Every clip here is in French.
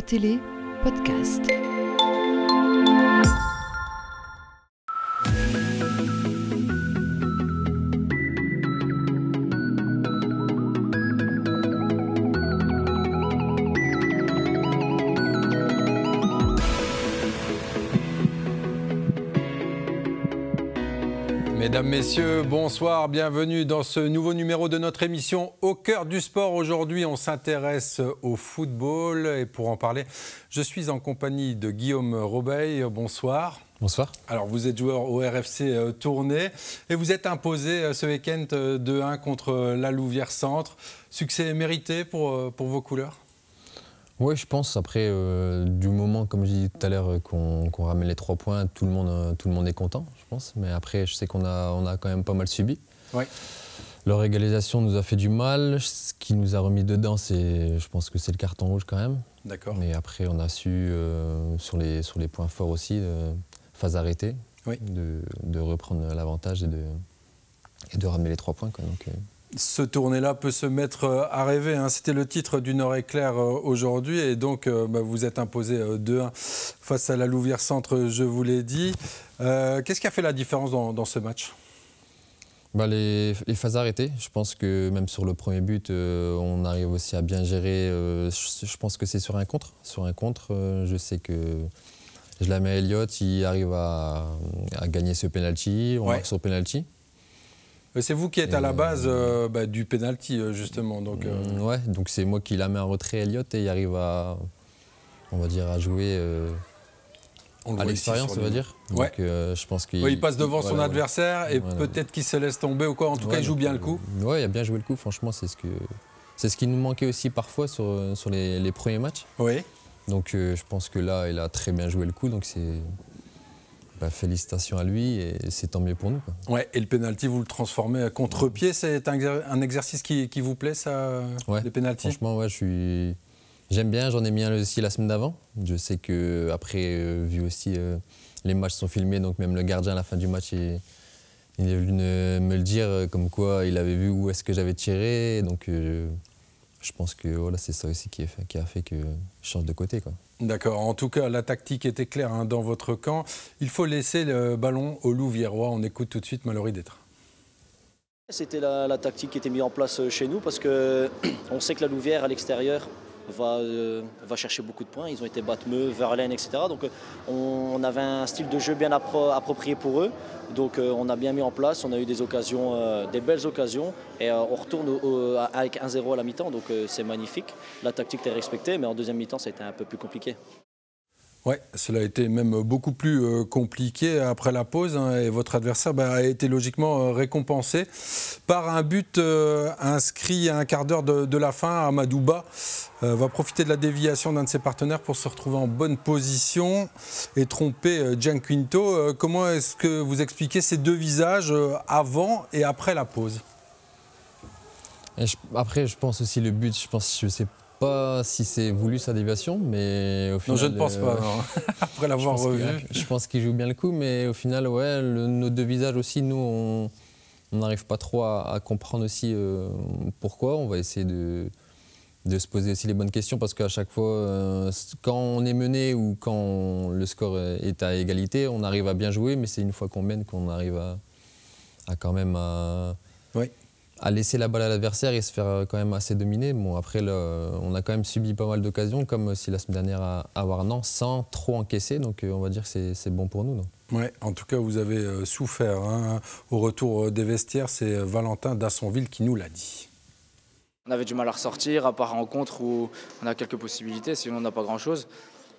Télé podcast. Mesdames, Messieurs, bonsoir, bienvenue dans ce nouveau numéro de notre émission Au cœur du sport. Aujourd'hui, on s'intéresse au football et pour en parler, je suis en compagnie de Guillaume Robeil. Bonsoir. Bonsoir. Alors, vous êtes joueur au RFC euh, Tournai et vous êtes imposé euh, ce week-end 2-1 contre la Louvière Centre. Succès mérité pour, euh, pour vos couleurs? Oui, je pense. Après, euh, du moment, comme je disais tout à l'heure, euh, qu'on ramène les trois points, tout le, monde, euh, tout le monde est content, je pense. Mais après, je sais qu'on a, on a quand même pas mal subi. Leur égalisation nous a fait du mal. Ce qui nous a remis dedans, c'est, je pense que c'est le carton rouge quand même. D'accord. Mais après, on a su, sur, les, sur les points forts aussi, phase arrêtée, Oui. de, de reprendre l'avantage et de, et de ramener les trois points. Quoi. Donc, ce tournée-là peut se mettre euh, à rêver. hein. C'était le titre du Nord éclair euh, aujourd'hui et donc euh, bah, vous êtes imposé 2-1 face à la Louvière Centre, je vous l'ai dit. Euh, Qu'est-ce qui a fait la différence dans, dans ce match? Bah, les, les phases arrêtées, je pense que même sur le premier but, euh, on arrive aussi à bien gérer. euh, je, je pense que c'est sur un contre. Sur un contre, je sais que je la mets à Elliott, il arrive à, à gagner ce penalty, on Ouais. marque sur penalty. Euh, C'est vous qui êtes à la base euh, bah, du penalty euh, justement. Donc, euh, Mm, Ouais, donc c'est moi qui la mets en retrait Elliott et il arrive à, on va dire, à jouer euh, on à l'expérience, on va dire. Ouais. Donc euh, je pense qu'il Ouais, il passe devant son voilà, adversaire et Voilà. peut-être qu'il se laisse tomber ou quoi. En tout cas, il joue bien le euh, coup. Ouais, il a bien joué le coup, franchement, c'est ce, que, c'est ce qui nous manquait aussi parfois sur, sur les, les premiers matchs. Oui. Donc euh, je pense que là, il a très bien joué le coup, donc c'est. Bah, félicitations à lui et c'est tant mieux pour nous. quoi. Ouais, et le penalty, vous le transformez à contre-pied. C'est un, exer- un exercice qui, qui vous plaît, ça, Ouais, les penalties? Franchement, ouais, je suis. J'aime bien, j'en ai mis un aussi la semaine d'avant. Je sais que après, euh, vu aussi euh, les matchs sont filmés, donc même le gardien à la fin du match, il, il est venu me le dire euh, comme quoi il avait vu où est-ce que j'avais tiré. Donc euh, je pense que voilà, c'est ça aussi qui a fait, qui a fait que je change de côté. Quoi. D'accord. En tout cas, la tactique était claire hein, dans votre camp. Il faut laisser le ballon au Louviérois. On écoute tout de suite Mallory Détra. C'était la, la tactique qui était mise en place euh, chez nous parce que on sait que la Louvière à l'extérieur va, euh, va chercher beaucoup de points. Ils ont été Batmeux, Verlaine, etc. Donc euh, on, avait un style de jeu bien appro- approprié pour eux. Donc euh, on a bien mis en place, on a eu des occasions, des belles occasions et on retourne avec 1-0 à la mi-temps. Donc c'est magnifique. La tactique était respectée, mais en deuxième mi-temps été un peu plus compliqué. Ouais, cela a été même beaucoup plus euh, compliqué après la pause hein, et votre adversaire bah, a été logiquement euh, récompensé par un but euh, inscrit à un quart d'heure de, la fin. Amadouba va profiter de la déviation d'un de ses partenaires pour se retrouver en bonne position et tromper Gianquinto. Comment est-ce que vous expliquez ces deux visages avant et après la pause? Après, je pense aussi le but, je pense, je sais si c'est voulu sa déviation, mais au Non, final. je ne pense euh, pas. non. après l'avoir revu. Je pense qu'il joue bien le coup, mais au final, ouais, le- nos deux visages aussi, nous, on n'arrive pas trop à, à comprendre aussi euh, pourquoi. On va essayer de, de se poser aussi les bonnes questions parce qu'à chaque fois, euh, quand on est mené ou quand le score est à égalité, on arrive à bien jouer, mais c'est une fois qu'on mène qu'on arrive à, à quand même à, Oui. À laisser la balle à l'adversaire et se faire quand même assez dominer. Bon, après, on a quand même subi pas mal d'occasions, comme aussi la semaine dernière à, à Warnan, sans trop encaisser. Donc, euh, on va dire que c'est- c'est bon pour nous. non? Ouais, en tout cas, vous avez euh, souffert. hein. Au retour euh, des vestiaires, c'est euh, Valentin Dassonville qui nous l'a dit. On avait du mal à ressortir, à part rencontre où on a quelques possibilités, sinon on n'a pas grand-chose.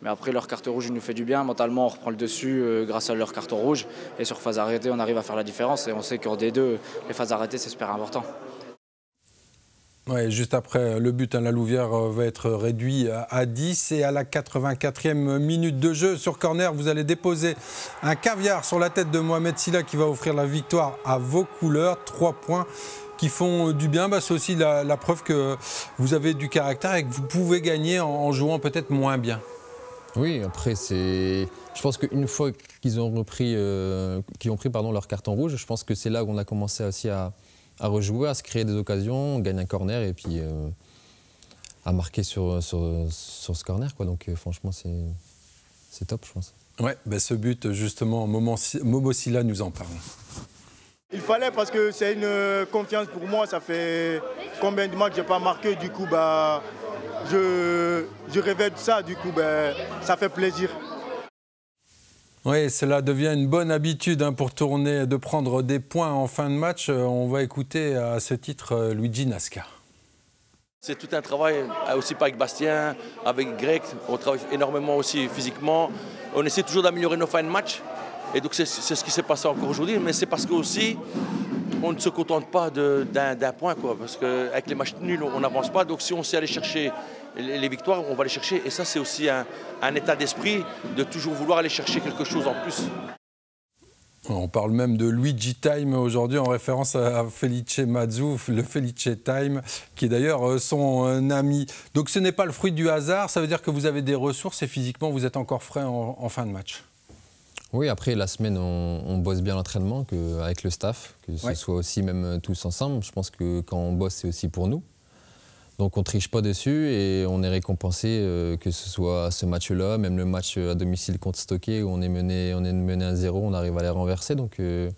Mais après, leur carte rouge nous fait du bien. Mentalement, on reprend le dessus euh, grâce à leur carton rouge. Et sur phase arrêtée, on arrive à faire la différence. Et on sait qu'en D2, les phases arrêtées, c'est super important. Juste après le but, hein, la Louvière euh, va être réduit à- à 10 et à la 84e minute de jeu sur corner, vous allez déposer un caviar sur la tête de Mohamed Silla qui va offrir la victoire à vos couleurs. Trois points qui font euh, du bien. Bah, C'est aussi la, preuve que vous avez du caractère et que vous pouvez gagner en jouant peut-être moins bien. Oui, après, c'est. Je pense qu'une fois qu'ils ont repris, euh, qu'ils ont pris pardon, leur carton rouge, je pense que c'est là où on a commencé aussi à, à rejouer, à se créer des occasions, on gagne un corner et puis euh, à marquer sur, sur, sur ce corner. Quoi. Donc franchement, c'est top, je pense. Ouais, ben ce but, justement, Momo Silla nous en parle. Il fallait parce que c'est une confiance pour moi. Ça fait combien de mois que je n'ai pas marqué? Du coup, bah, je, je révèle ça. Du coup, bah, ça fait plaisir. Oui, cela devient une bonne habitude hein, pour tourner, de prendre des points en fin de match. Euh, on va écouter à ce titre euh, Luigi Nasca. C'est tout un travail, euh, aussi pas avec Bastien, avec Greg. On travaille énormément aussi physiquement. On essaie toujours d'améliorer nos fins de match. Et donc c'est ce qui s'est passé encore aujourd'hui. Mais c'est parce qu'aussi, on ne se contente pas d'un point. Quoi, parce qu'avec les matchs nuls, on n'avance pas. Donc si on sait aller chercher les victoires, on va les chercher. Et ça, c'est aussi un, état d'esprit de toujours vouloir aller chercher quelque chose en plus. On parle même de Luigi Time aujourd'hui en référence à Felice Mazzu, le Felice Time, qui est d'ailleurs euh, son euh, ami. Donc ce n'est pas le fruit du hasard, ça veut dire que vous avez des ressources et physiquement vous êtes encore frais en, fin de match. Oui, après la semaine, on, bosse bien l'entraînement avec le staff, que ce soit aussi même tous ensemble. Je pense que quand on bosse, c'est aussi pour nous. Donc on triche pas dessus et on est récompensé, euh, que ce soit ce match-là, même le match à domicile contre Stocké où on est mené, on est mené à 0, on arrive à les renverser. Donc euh,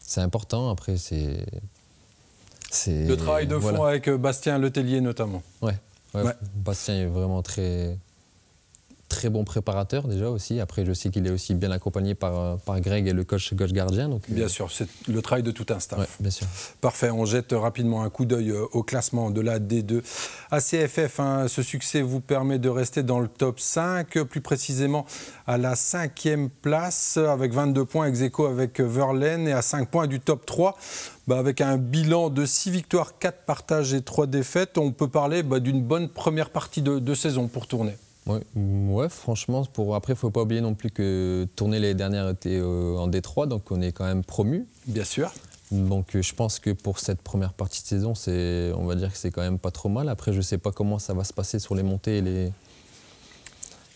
c'est important. Après, c'est. Le travail de fond avec euh, Bastien Letellier notamment. ouais. Bastien est vraiment très, très bon préparateur déjà aussi. Après, je sais qu'il est aussi bien accompagné par, euh, par Greg et le coach gauche gardien. Donc, euh, bien sûr, c'est le travail de tout un staff. bien sûr. Parfait, on jette rapidement un coup d'œil euh, au classement de la D2. ACFF, hein, ce succès vous permet de rester dans le top 5, plus précisément à la cinquième place, avec 22 points ex aequo avec Verlaine et à 5 points du top 3. Bah, avec un bilan de 6 victoires, 4 partages et 3 défaites, on peut parler bah, d'une bonne première partie de, de saison pour tourner. Ouais, ouais, franchement, pour après, il ne faut pas oublier non plus que tourner les dernières était euh, en Détroit, donc on est quand même promu. Bien sûr. Donc euh, je pense que pour cette première partie de saison, c'est, on va dire que c'est quand même pas trop mal. Après, je ne sais pas comment ça va se passer sur les montées et les.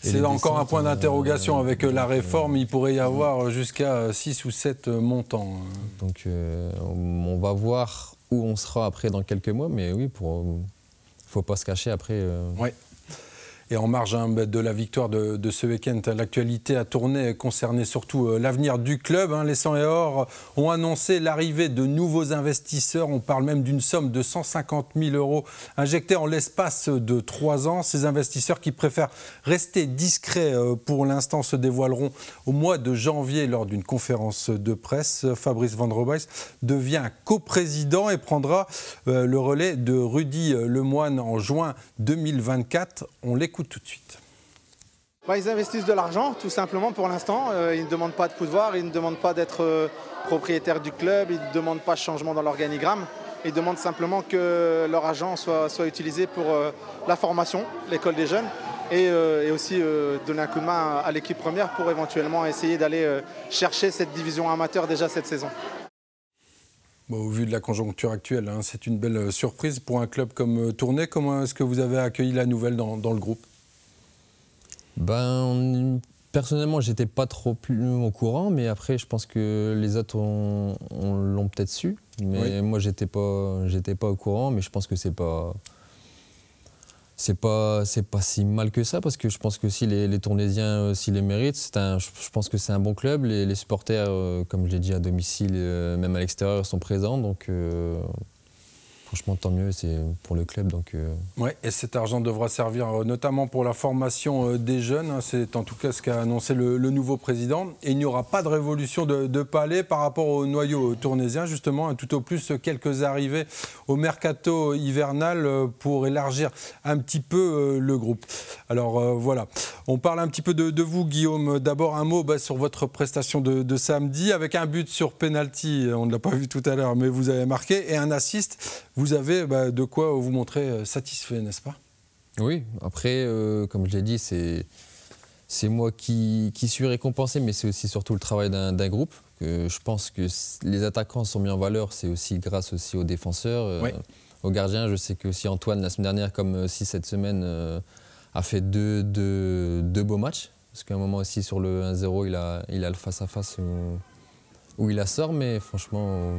C'est encore un point d'interrogation euh, avec la réforme. Il pourrait y avoir jusqu'à 6 ou 7 montants. Donc on va voir où on sera après dans quelques mois, mais oui, pour faut pas se cacher après. Oui. Et en marge hein, bah, de la victoire de, ce week-end, l'actualité a tourné concernait surtout euh, l'avenir du club. Hein. Les 100 et Or ont annoncé l'arrivée de nouveaux investisseurs. On parle même d'une somme de 150 000 euros injectés en l'espace de trois ans. Ces investisseurs qui préfèrent rester discrets euh, pour l'instant se dévoileront au mois de janvier lors d'une conférence de presse. Fabrice Van Robeys devient coprésident et prendra euh, le relais de Rudy Lemoine en juin 2024. On l'écoute tout de suite. Bah, ils investissent de l'argent, tout simplement pour l'instant. Euh, ils ne demandent pas de pouvoir, ils ne demandent pas d'être euh, propriétaires du club, ils ne demandent pas de changement dans l'organigramme. Ils demandent simplement que leur argent soit, soit utilisé pour euh, la formation, l'école des jeunes, et, aussi donner un coup de main à, l'équipe première pour éventuellement essayer d'aller chercher cette division amateur déjà cette saison. au vu de la conjoncture actuelle, hein, c'est une belle surprise pour un club comme Tournai. Comment est-ce que vous avez accueilli la nouvelle dans le groupe? Ben, personnellement, j'étais pas trop plus au courant, mais après, je pense que les autres l'ont peut-être su. Mais moi, j'étais pas, j'étais pas au courant, mais je pense que c'est pas. C'est pas, c'est pas si mal que ça parce que je pense que si les, les Tournaisiens s'ils les méritent, un, je pense que c'est un bon club. Les, les supporters, euh, comme je l'ai dit à domicile, euh, même à l'extérieur, sont présents. Donc euh, franchement, tant mieux, c'est pour le club. Donc, euh. ouais, et cet argent devra servir euh, notamment pour la formation euh, des jeunes. Hein. C'est en tout cas ce qu'a annoncé le, nouveau président. Et il n'y aura pas de révolution de, palais par rapport au noyau tournésien, justement, hein. tout au plus quelques arrivées au mercato hivernal pour élargir un petit peu le groupe. Alors voilà, on parle un petit peu de, vous, Guillaume. D'abord, un mot bah, sur votre prestation de, de, samedi avec un but sur penalty. On ne l'a pas vu tout à l'heure, mais vous avez marqué et un assist vous avez bah, de quoi vous montrer euh, satisfait, n'est-ce pas? Oui, après, euh, comme je l'ai dit, c'est, c'est moi qui, suis récompensé, mais c'est aussi surtout le travail d'un, groupe. Que je pense que les attaquants sont mis en valeur, c'est aussi grâce aussi aux défenseurs, euh, aux gardiens. Je sais que aussi Antoine, la semaine dernière, comme aussi cette semaine, a fait deux, deux, beaux matchs. Parce qu'à un moment aussi, sur le 1-0, il a, il a le face-à-face où, où, il a sort, mais franchement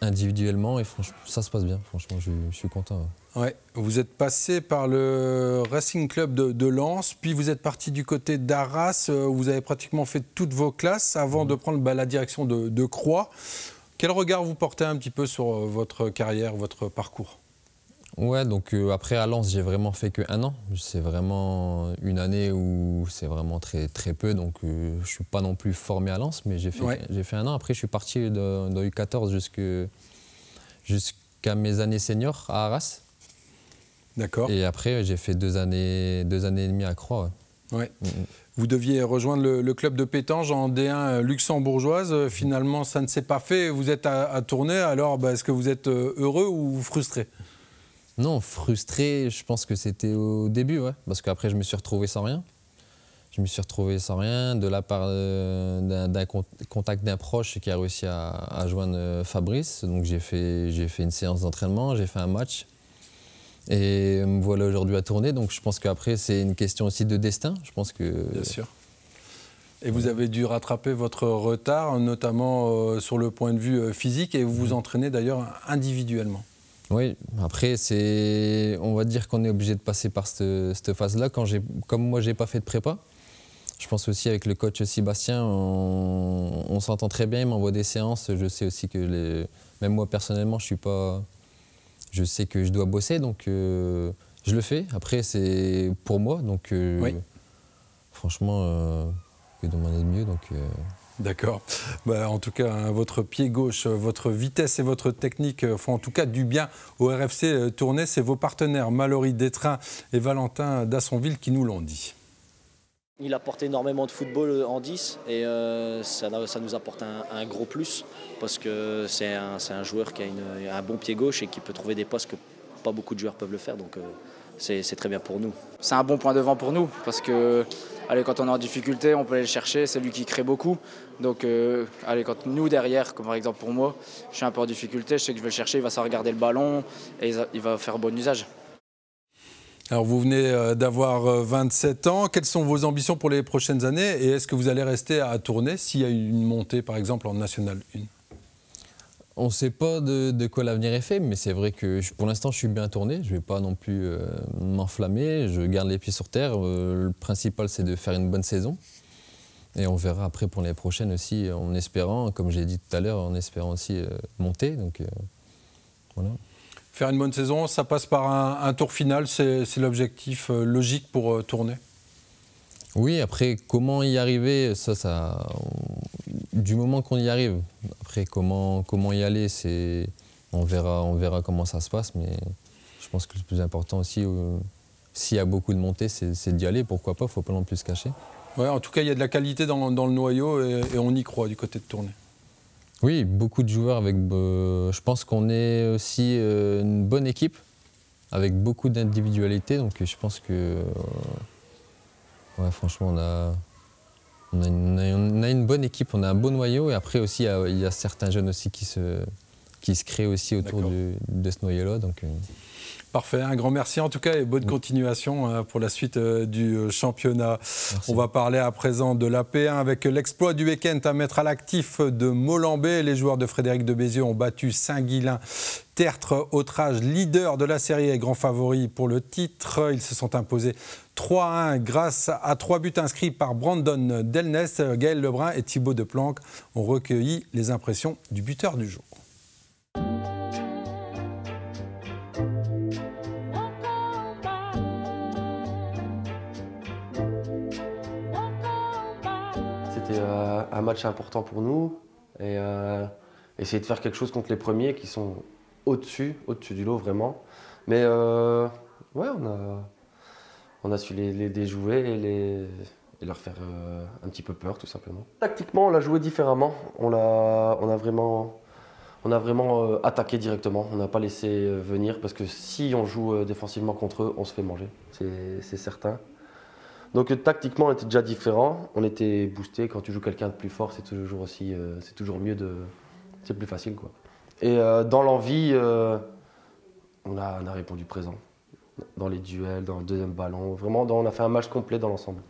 individuellement et franchement, ça se passe bien. Franchement, je, suis content. Ouais. Vous êtes passé par le Racing Club de, Lens, puis vous êtes parti du côté d'Arras. Euh, vous avez pratiquement fait toutes vos classes avant de prendre bah, la direction de, de Croix. Quel regard vous portez un petit peu sur euh, votre carrière, votre parcours? Ouais, donc euh, après à Lens, j'ai vraiment fait que un an. C'est vraiment une année où c'est vraiment très, très peu, donc je euh, je suis pas non plus formé à Lens, mais j'ai fait, j'ai fait un an. Après, je suis parti dans, U14 jusqu'à mes années seniors à Arras. D'accord. Et après, j'ai fait deux années, deux années et demie à Croix. Ouais. Mm, mm. Vous deviez rejoindre le, club de pétange en D1 luxembourgeoise. Finalement, ça ne s'est pas fait. Vous êtes à, tourner. Alors, bah, est-ce que vous êtes euh, heureux ou frustré? Non, frustré, je pense que c'était au début, ouais, parce qu'après je me suis retrouvé sans rien. Je me suis retrouvé sans rien de la part euh, d'un contact d'un proche qui a réussi à, joindre euh, Fabrice. Donc j'ai fait, fait une séance d'entraînement, j'ai fait un match. Et me voilà aujourd'hui à tourner. Donc je pense qu'après c'est une question aussi de destin. Je pense que. Bien sûr. Et vous avez dû rattraper votre retard, notamment euh, sur le point de vue physique, et vous vous entraînez d'ailleurs individuellement. Oui, après, c'est, on va dire qu'on est obligé de passer par cette, phase-là. Quand j'ai, comme moi, j'ai pas fait de prépa, je pense aussi avec le coach Sébastien, on, s'entend très bien, il m'envoie des séances. Je sais aussi que les, même moi personnellement, je suis pas, je sais que je dois bosser, donc euh, je le fais. Après, c'est pour moi, donc euh, franchement, euh, que demander de mieux, donc. D'accord. Bah, en tout cas, hein, votre pied gauche, votre vitesse et votre technique euh, font en tout cas du bien au RFC euh, Tournai. C'est vos partenaires Mallory Détrain et Valentin Dassonville qui nous l'ont dit. Il apporte énormément de football euh, en 10 et ça, nous apporte un, gros plus parce que c'est un, joueur qui a, un bon pied gauche et qui peut trouver des postes que pas beaucoup de joueurs peuvent le faire. Donc c'est très bien pour nous. C'est un bon point de vent pour nous parce que allez, quand on est en difficulté, on peut aller le chercher. C'est lui qui crée beaucoup. Donc, euh, allez, quand nous derrière, comme par exemple pour moi, je suis un peu en difficulté, je sais que je vais le chercher, il va savoir regarder le ballon et il va faire bon usage. Alors vous venez euh, d'avoir 27 euh, ans. Quelles sont vos ambitions pour les prochaines années? Et est-ce que vous allez rester à tourner s'il y a une montée par exemple en National 1 on ne sait pas de, quoi l'avenir est fait, mais c'est vrai que pour l'instant, je suis bien tourné. Je ne vais pas non plus euh, m'enflammer. Je garde les pieds sur terre. Euh, le principal, c'est de faire une bonne saison. Et on verra après pour les prochaines aussi, en espérant, comme j'ai dit tout à l'heure, en espérant aussi euh, monter. Donc, voilà. Faire une bonne saison, ça passe par un, tour final. C'est l'objectif logique pour tourner oui, après, comment y arriver, ça, ça, du moment qu'on y arrive. Après, comment, comment y aller, c'est, on verra, on verra comment ça se passe, mais je pense que le plus important aussi, euh, s'il y a beaucoup de montées, c'est, d'y aller. Pourquoi pas, il ne faut pas non plus se cacher. Ouais, en tout cas, il y a de la qualité dans, dans le noyau et, on y croit du côté de tournée. Oui, beaucoup de joueurs avec. Euh, je pense qu'on est aussi euh, une bonne équipe avec beaucoup d'individualité, donc je pense que. Ouais, franchement, on a, on a, une, bonne équipe, on a un bon noyau. Et après aussi, il y a, certains jeunes aussi qui se, qui se créent aussi autour de ce noyau-là. Donc, euh, Parfait, un grand merci en tout cas et bonne continuation euh, pour la suite euh, du championnat. On va parler à présent de la P1 avec l'exploit du week-end à mettre à l'actif de Molambé. Les joueurs de Frédéric de Bézieux ont battu Saint-Guilain. Tertre, Autrage, leader de la série et grand favori pour le titre. Ils se sont imposés 3-1 grâce à trois buts inscrits par Brandon Delness. Gaël Lebrun et Thibaut Deplanque ont recueilli les impressions du buteur du jour. Un match important pour nous et euh, essayer de faire quelque chose contre les premiers qui sont au-dessus, au-dessus du lot vraiment. Mais euh, ouais, on a, on a su les, déjouer et, les, leur faire euh, un petit peu peur tout simplement. Tactiquement, on l'a joué différemment. On, a, on a vraiment, on a vraiment attaqué directement. On n'a pas laissé venir parce que si on joue défensivement contre eux, on se fait manger, c'est certain. Donc tactiquement, on était déjà différent. On était boosté. Quand tu joues quelqu'un de plus fort, c'est toujours aussi, euh, c'est toujours mieux de, c'est plus facile quoi. Et euh, dans l'envie, euh, on a, on a répondu présent dans les duels, dans le deuxième ballon. Vraiment, on a fait un match complet dans l'ensemble.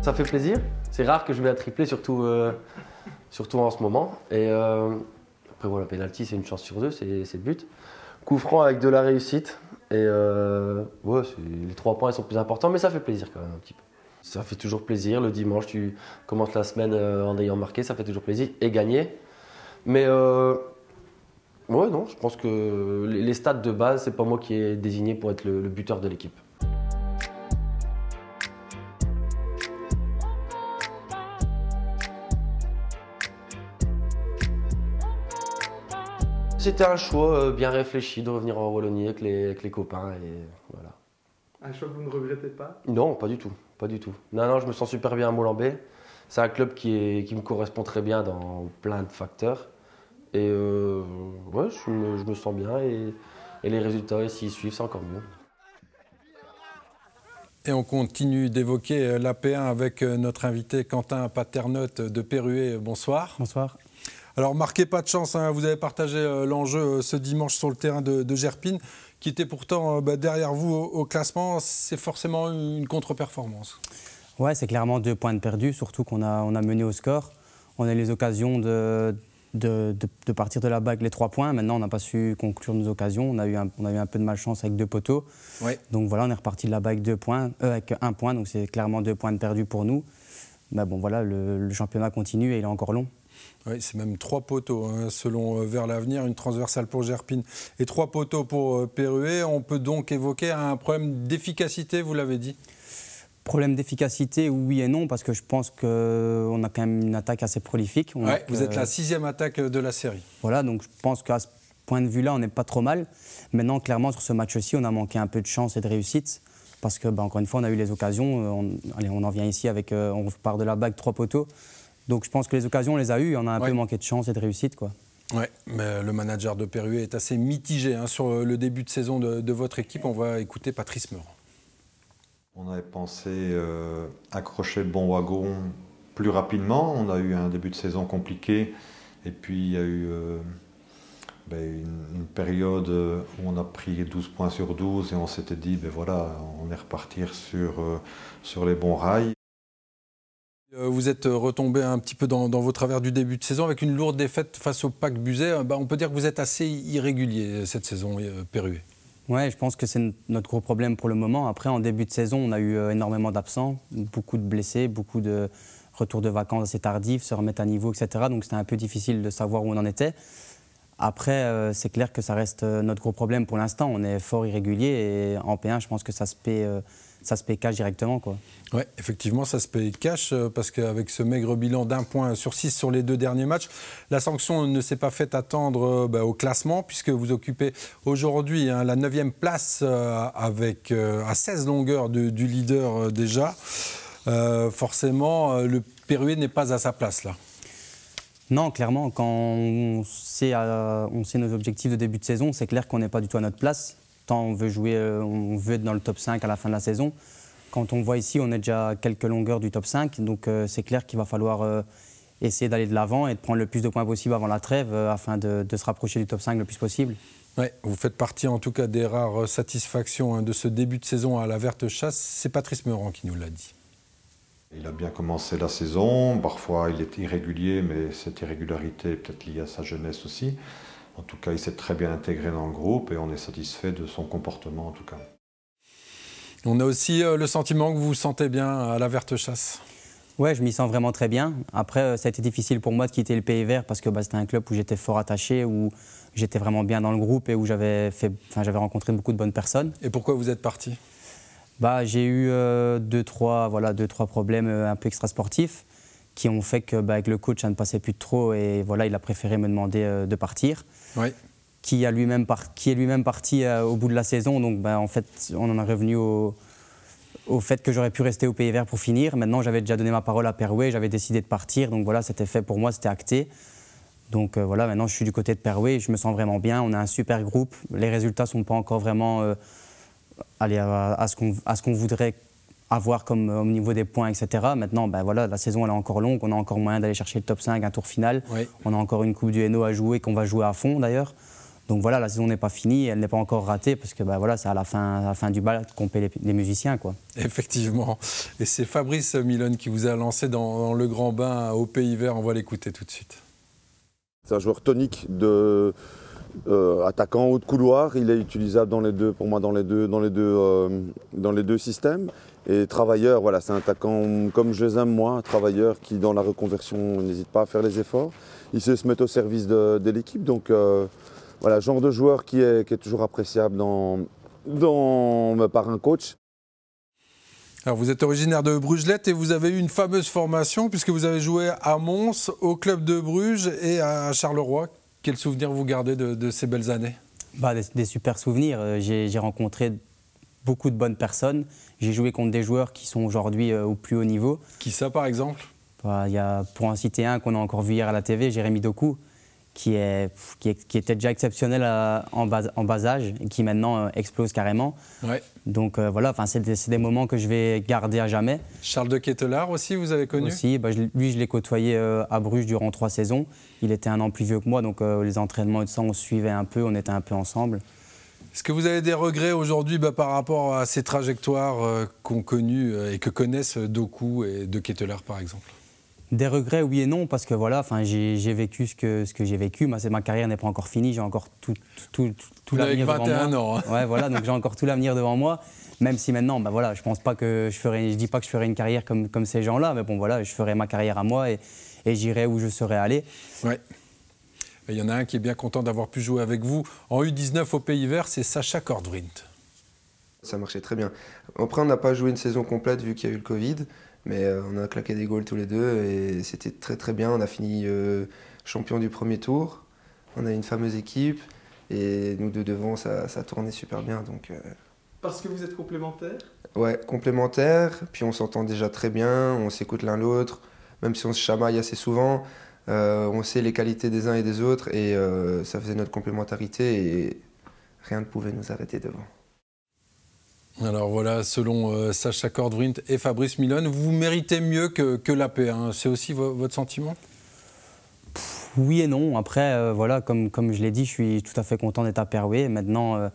ça fait plaisir. C'est rare que je vais à tripler, surtout, surtout en ce moment. Et euh, après, voilà, penalty, c'est une chance sur deux, c'est le but. Coup franc avec de la réussite. Et euh, les trois points ils sont plus importants, mais ça fait plaisir quand même un petit peu. Ça fait toujours plaisir. Le dimanche, tu commences la semaine en ayant marqué, ça fait toujours plaisir. Et gagner. Mais ouais, non, je pense que les, stades de base, c'est pas moi qui ai désigné pour être le buteur de l'équipe. C'était un choix euh, bien réfléchi de revenir en Wallonie avec les, copains et voilà. Un choix que vous ne regrettez pas? Non, pas du tout, pas du tout. Non, non, je me sens super bien à Moulambé. C'est un club qui, est, qui me correspond très bien dans plein de facteurs. Et euh, ouais, je me, sens bien et, les résultats, s'ils suivent, c'est encore mieux. Et on continue d'évoquer euh, l'AP1 avec notre invité Quentin Paternotte de Perruet. Bonsoir. Bonsoir. Alors, marquez pas de chance, hein. vous avez partagé euh, l'enjeu euh, ce dimanche sur le terrain de, Gerpine, qui était pourtant euh, bah, derrière vous au, classement. C'est forcément une contre-performance. Ouais, c'est clairement deux points de perdu, surtout qu'on a, on a mené au score. On a eu les occasions de, de, partir de là-bas avec les trois points. Maintenant, on n'a pas su conclure nos occasions. On a eu un, on a eu un peu de malchance avec deux poteaux. Donc voilà, on est reparti de là-bas avec, deux points, avec un point. Donc c'est clairement deux points de perdu pour nous. Mais bon, voilà, le championnat continue et il est encore long. Oui, c'est même trois poteaux hein, selon euh, Vers l'avenir, une transversale pour Gerpine et trois poteaux pour euh, Perruet. On peut donc évoquer un problème d'efficacité, vous l'avez dit Problème d'efficacité, oui et non, parce que je pense qu'on a quand même une attaque assez prolifique. vous êtes la sixième attaque de la série. Voilà, donc je pense qu'à ce point de vue-là, on n'est pas trop mal. Maintenant, clairement, sur ce match-ci, on a manqué un peu de chance et de réussite. Parce que, bah, encore une fois, on a eu les occasions. Euh, on, allez, on en vient ici avec. on part de la bague trois poteaux. Donc je pense que les occasions, on les a eues. On a un peu manqué de chance et de réussite. Quoi. Oui, mais le manager de Perruet est assez mitigé hein, sur le début de saison de, votre équipe. On va écouter Patrice Meurant. On avait pensé euh, accrocher le bon wagon plus rapidement. On a eu un début de saison compliqué. Et puis il y a eu euh, ben, une, période où on a pris 12 points sur 12 et on s'était dit, ben voilà, on est reparti sur, euh, sur les bons rails. Euh, vous êtes retombé un petit peu dans, vos travers du début de saison avec une lourde défaite face au PAC Buzet. Euh, bah, on peut dire que vous êtes assez irrégulier euh, cette saison, Perruet. Oui, je pense que c'est notre gros problème pour le moment. Après, en début de saison, on a eu énormément d'absents, beaucoup de blessés, beaucoup de retours de vacances assez tardifs, se remettre à niveau, etc. Donc c'était un peu difficile de savoir où on en était. Après, c'est clair que ça reste notre gros problème pour l'instant. On est fort irrégulier et en P1, je pense que ça se paie ça se paye cash directement. Oui, effectivement, ça se paye cash euh, parce qu'avec ce maigre bilan d'un point sur six sur les deux derniers matchs, la sanction ne s'est pas fait attendre euh, bah, au classement puisque vous occupez aujourd'hui hein, la neuvième place euh, avec, à 16 longueurs du leader déjà. forcément, le Pérué n'est pas à sa place là. Non, clairement, quand on sait, on sait nos objectifs de début de saison, c'est clair qu'on n'est pas du tout à notre place on veut jouer, euh, on veut être dans le top 5 à la fin de la saison. Quand on voit ici, on est déjà à quelques longueurs du top 5, donc euh, c'est clair qu'il va falloir euh, essayer d'aller de l'avant et de prendre le plus de points possible avant la trêve afin de, se rapprocher du top 5 le plus possible. Ouais, vous faites partie en tout cas des rares satisfactions hein, de ce début de saison à la Verte Chasse. C'est Patrice Meurant qui nous l'a dit. Il a bien commencé la saison, parfois il est irrégulier, mais cette irrégularité est peut-être liée à sa jeunesse aussi. En tout cas, il s'est très bien intégré dans le groupe et on est satisfait de son comportement en tout cas. On a aussi euh, le sentiment que vous vous sentez bien à la Verte Chasse. Ouais, je m'y sens vraiment très bien. Après, euh, ça a été difficile pour moi de quitter le Pays Vert parce que bah, c'était un club où j'étais fort attaché, où j'étais vraiment bien dans le groupe et où j'avais rencontré beaucoup de bonnes personnes. Et pourquoi vous êtes parti? Bah, J'ai eu euh, deux, trois, voilà, deux, trois problèmes un peu extrasportifs qui ont fait que bah, avec le coach ça ne passait plus trop et voilà il a préféré me demander euh, de partir. Qui, a lui-même qui est lui-même parti euh, au bout de la saison donc bah, en fait on en est revenu au, au fait que j'aurais pu rester au Pays Vert pour finir. Maintenant j'avais déjà donné ma parole à Perouet, j'avais décidé de partir donc voilà c'était fait pour moi, c'était acté. Donc euh, voilà, maintenant je suis du côté de Perouet, je me sens vraiment bien, on a un super groupe, les résultats ne sont pas encore vraiment allez, à, à ce qu'on voudrait avoir comme euh, au niveau des points, etc. Maintenant, ben voilà, la saison elle est encore longue, on a encore moyen d'aller chercher le top 5, un tour final. On a encore une Coupe du Hainaut à jouer, qu'on va jouer à fond d'ailleurs. Donc voilà, la saison n'est pas finie, elle n'est pas encore ratée parce que bah, voilà, c'est à la fin, la fin du bal qu'on paie les, musiciens. Quoi. Effectivement. Et c'est Fabrice Milon qui vous a lancé dans, le grand bain au Pays Vert. On va l'écouter tout de suite. C'est un joueur tonique de euh, attaquant haut de couloir. Il est utilisable dans les deux, pour moi dans les deux, dans les deux, euh, dans les deux systèmes. Et travailleur, voilà, c'est un attaquant comme je les aime moi, un travailleur qui dans la reconversion n'hésite pas à faire les efforts. Il sait se mettre au service de, l'équipe. Donc euh, voilà, genre de joueur qui est, toujours appréciable dans, par un coach. Alors vous êtes originaire de Brugelette et vous avez eu une fameuse formation puisque vous avez joué à Mons, au club de Bruges et à Charleroi. Quels souvenirs vous gardez de, ces belles années? Bah, des, super souvenirs. Euh, j'ai rencontré beaucoup de bonnes personnes. J'ai joué contre des joueurs qui sont aujourd'hui euh, au plus haut niveau. Qui ça par exemple? Bah, Il y a, Pour en citer un qu'on a encore vu hier à la TV, Jérémy Doku qui, est, qui, était déjà exceptionnel en, bas, en bas âge et qui maintenant euh, explose carrément. Ouais. Donc euh, voilà, c'est des, des, moments que je vais garder à jamais. Charles de Kettelard aussi, vous avez connu? Aussi, bah, lui je l'ai côtoyé euh, à Bruges durant trois saisons. Il était un an plus vieux que moi, donc les entraînements et tout ça, on suivait un peu, on était un peu ensemble. Est-ce que vous avez des regrets aujourd'hui bah, par rapport à ces trajectoires qu'ont connues et que connaissent Doku et de Kettelard par exemple? Des regrets, oui et non, parce que voilà, j'ai vécu ce que, ce que j'ai vécu. Ma, ma carrière n'est pas encore finie, j'ai encore tout, tout, tout, l'avenir devant moi. 21 ans. Hein. Ouais, voilà, donc j'ai encore tout l'avenir devant moi. Même si maintenant, bah voilà, je pense pas que je ferai, je dis pas que je ferai une carrière comme, comme ces gens-là, mais bon voilà, je ferai ma carrière à moi et, et j'irai où je serai allé. Ouais. Il y en a un qui est bien content d'avoir pu jouer avec vous en U19 au Pays Vert, c'est Sacha Cordwint. Ça marchait très bien. Après, on n'a pas joué une saison complète vu qu'il y a eu le Covid. Mais euh, on a claqué des goals tous les deux et c'était très très bien. On a fini euh, champion du premier tour. On a une fameuse équipe et nous deux devant, ça, ça tournait super bien. Donc, euh, Parce que vous êtes complémentaires? Ouais, complémentaires. Puis on s'entend déjà très bien, on s'écoute l'un l'autre. Même si on se chamaille assez souvent, on sait les qualités des uns et des autres et ça faisait notre complémentarité et rien ne pouvait nous arrêter devant. Alors voilà, selon euh, Sacha Cordwint et Fabrice Milon, vous méritez mieux que, que la paix. Hein. C'est aussi votre sentiment? Oui et non. Après, euh, voilà, comme, comme je l'ai dit, je suis tout à fait content d'être à Perouet. Maintenant, euh,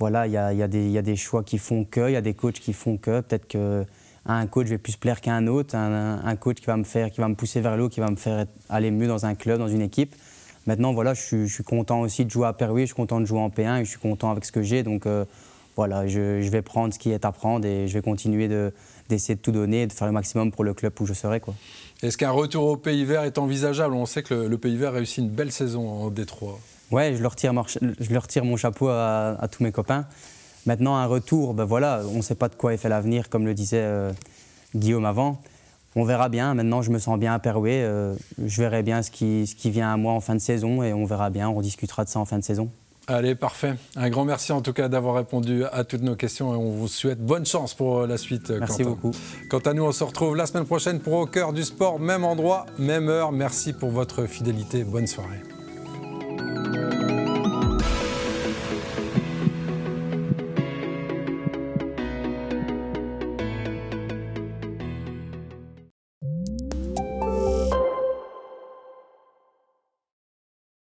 voilà, il y a, y, a des choix qui font que, il y a des coachs qui font que. Peut-être qu'un coach va plus plaire qu'un autre, un, coach qui va me faire, qui va me pousser vers l'eau, qui va me faire aller mieux dans un club, dans une équipe. Maintenant, voilà, je suis, je suis content aussi de jouer à Perouet, je suis content de jouer en P1 et je suis content avec ce que j'ai. Donc voilà, je, vais prendre ce qui est à prendre et je vais continuer d'essayer de, tout donner et de faire le maximum pour le club où je serai. Est-ce qu'un retour au Pays Vert est envisageable? On sait que le, Pays Vert réussit une belle saison en Détroit. Ouais, je leur tire, je leur tire mon chapeau à, tous mes copains. Maintenant, un retour, ben voilà, on ne sait pas de quoi est fait l'avenir, comme le disait euh, Guillaume avant. On verra bien. Maintenant, je me sens bien à Perouet. Euh, je verrai bien ce qui, ce qui vient à moi en fin de saison et on verra bien. On discutera de ça en fin de saison. Allez, parfait. Un grand merci en tout cas d'avoir répondu à toutes nos questions et on vous souhaite bonne chance pour euh, la suite. Euh, merci beaucoup. Quant à nous, on se retrouve la semaine prochaine pour Au cœur du sport, même endroit, même heure. Merci pour votre fidélité. Bonne soirée.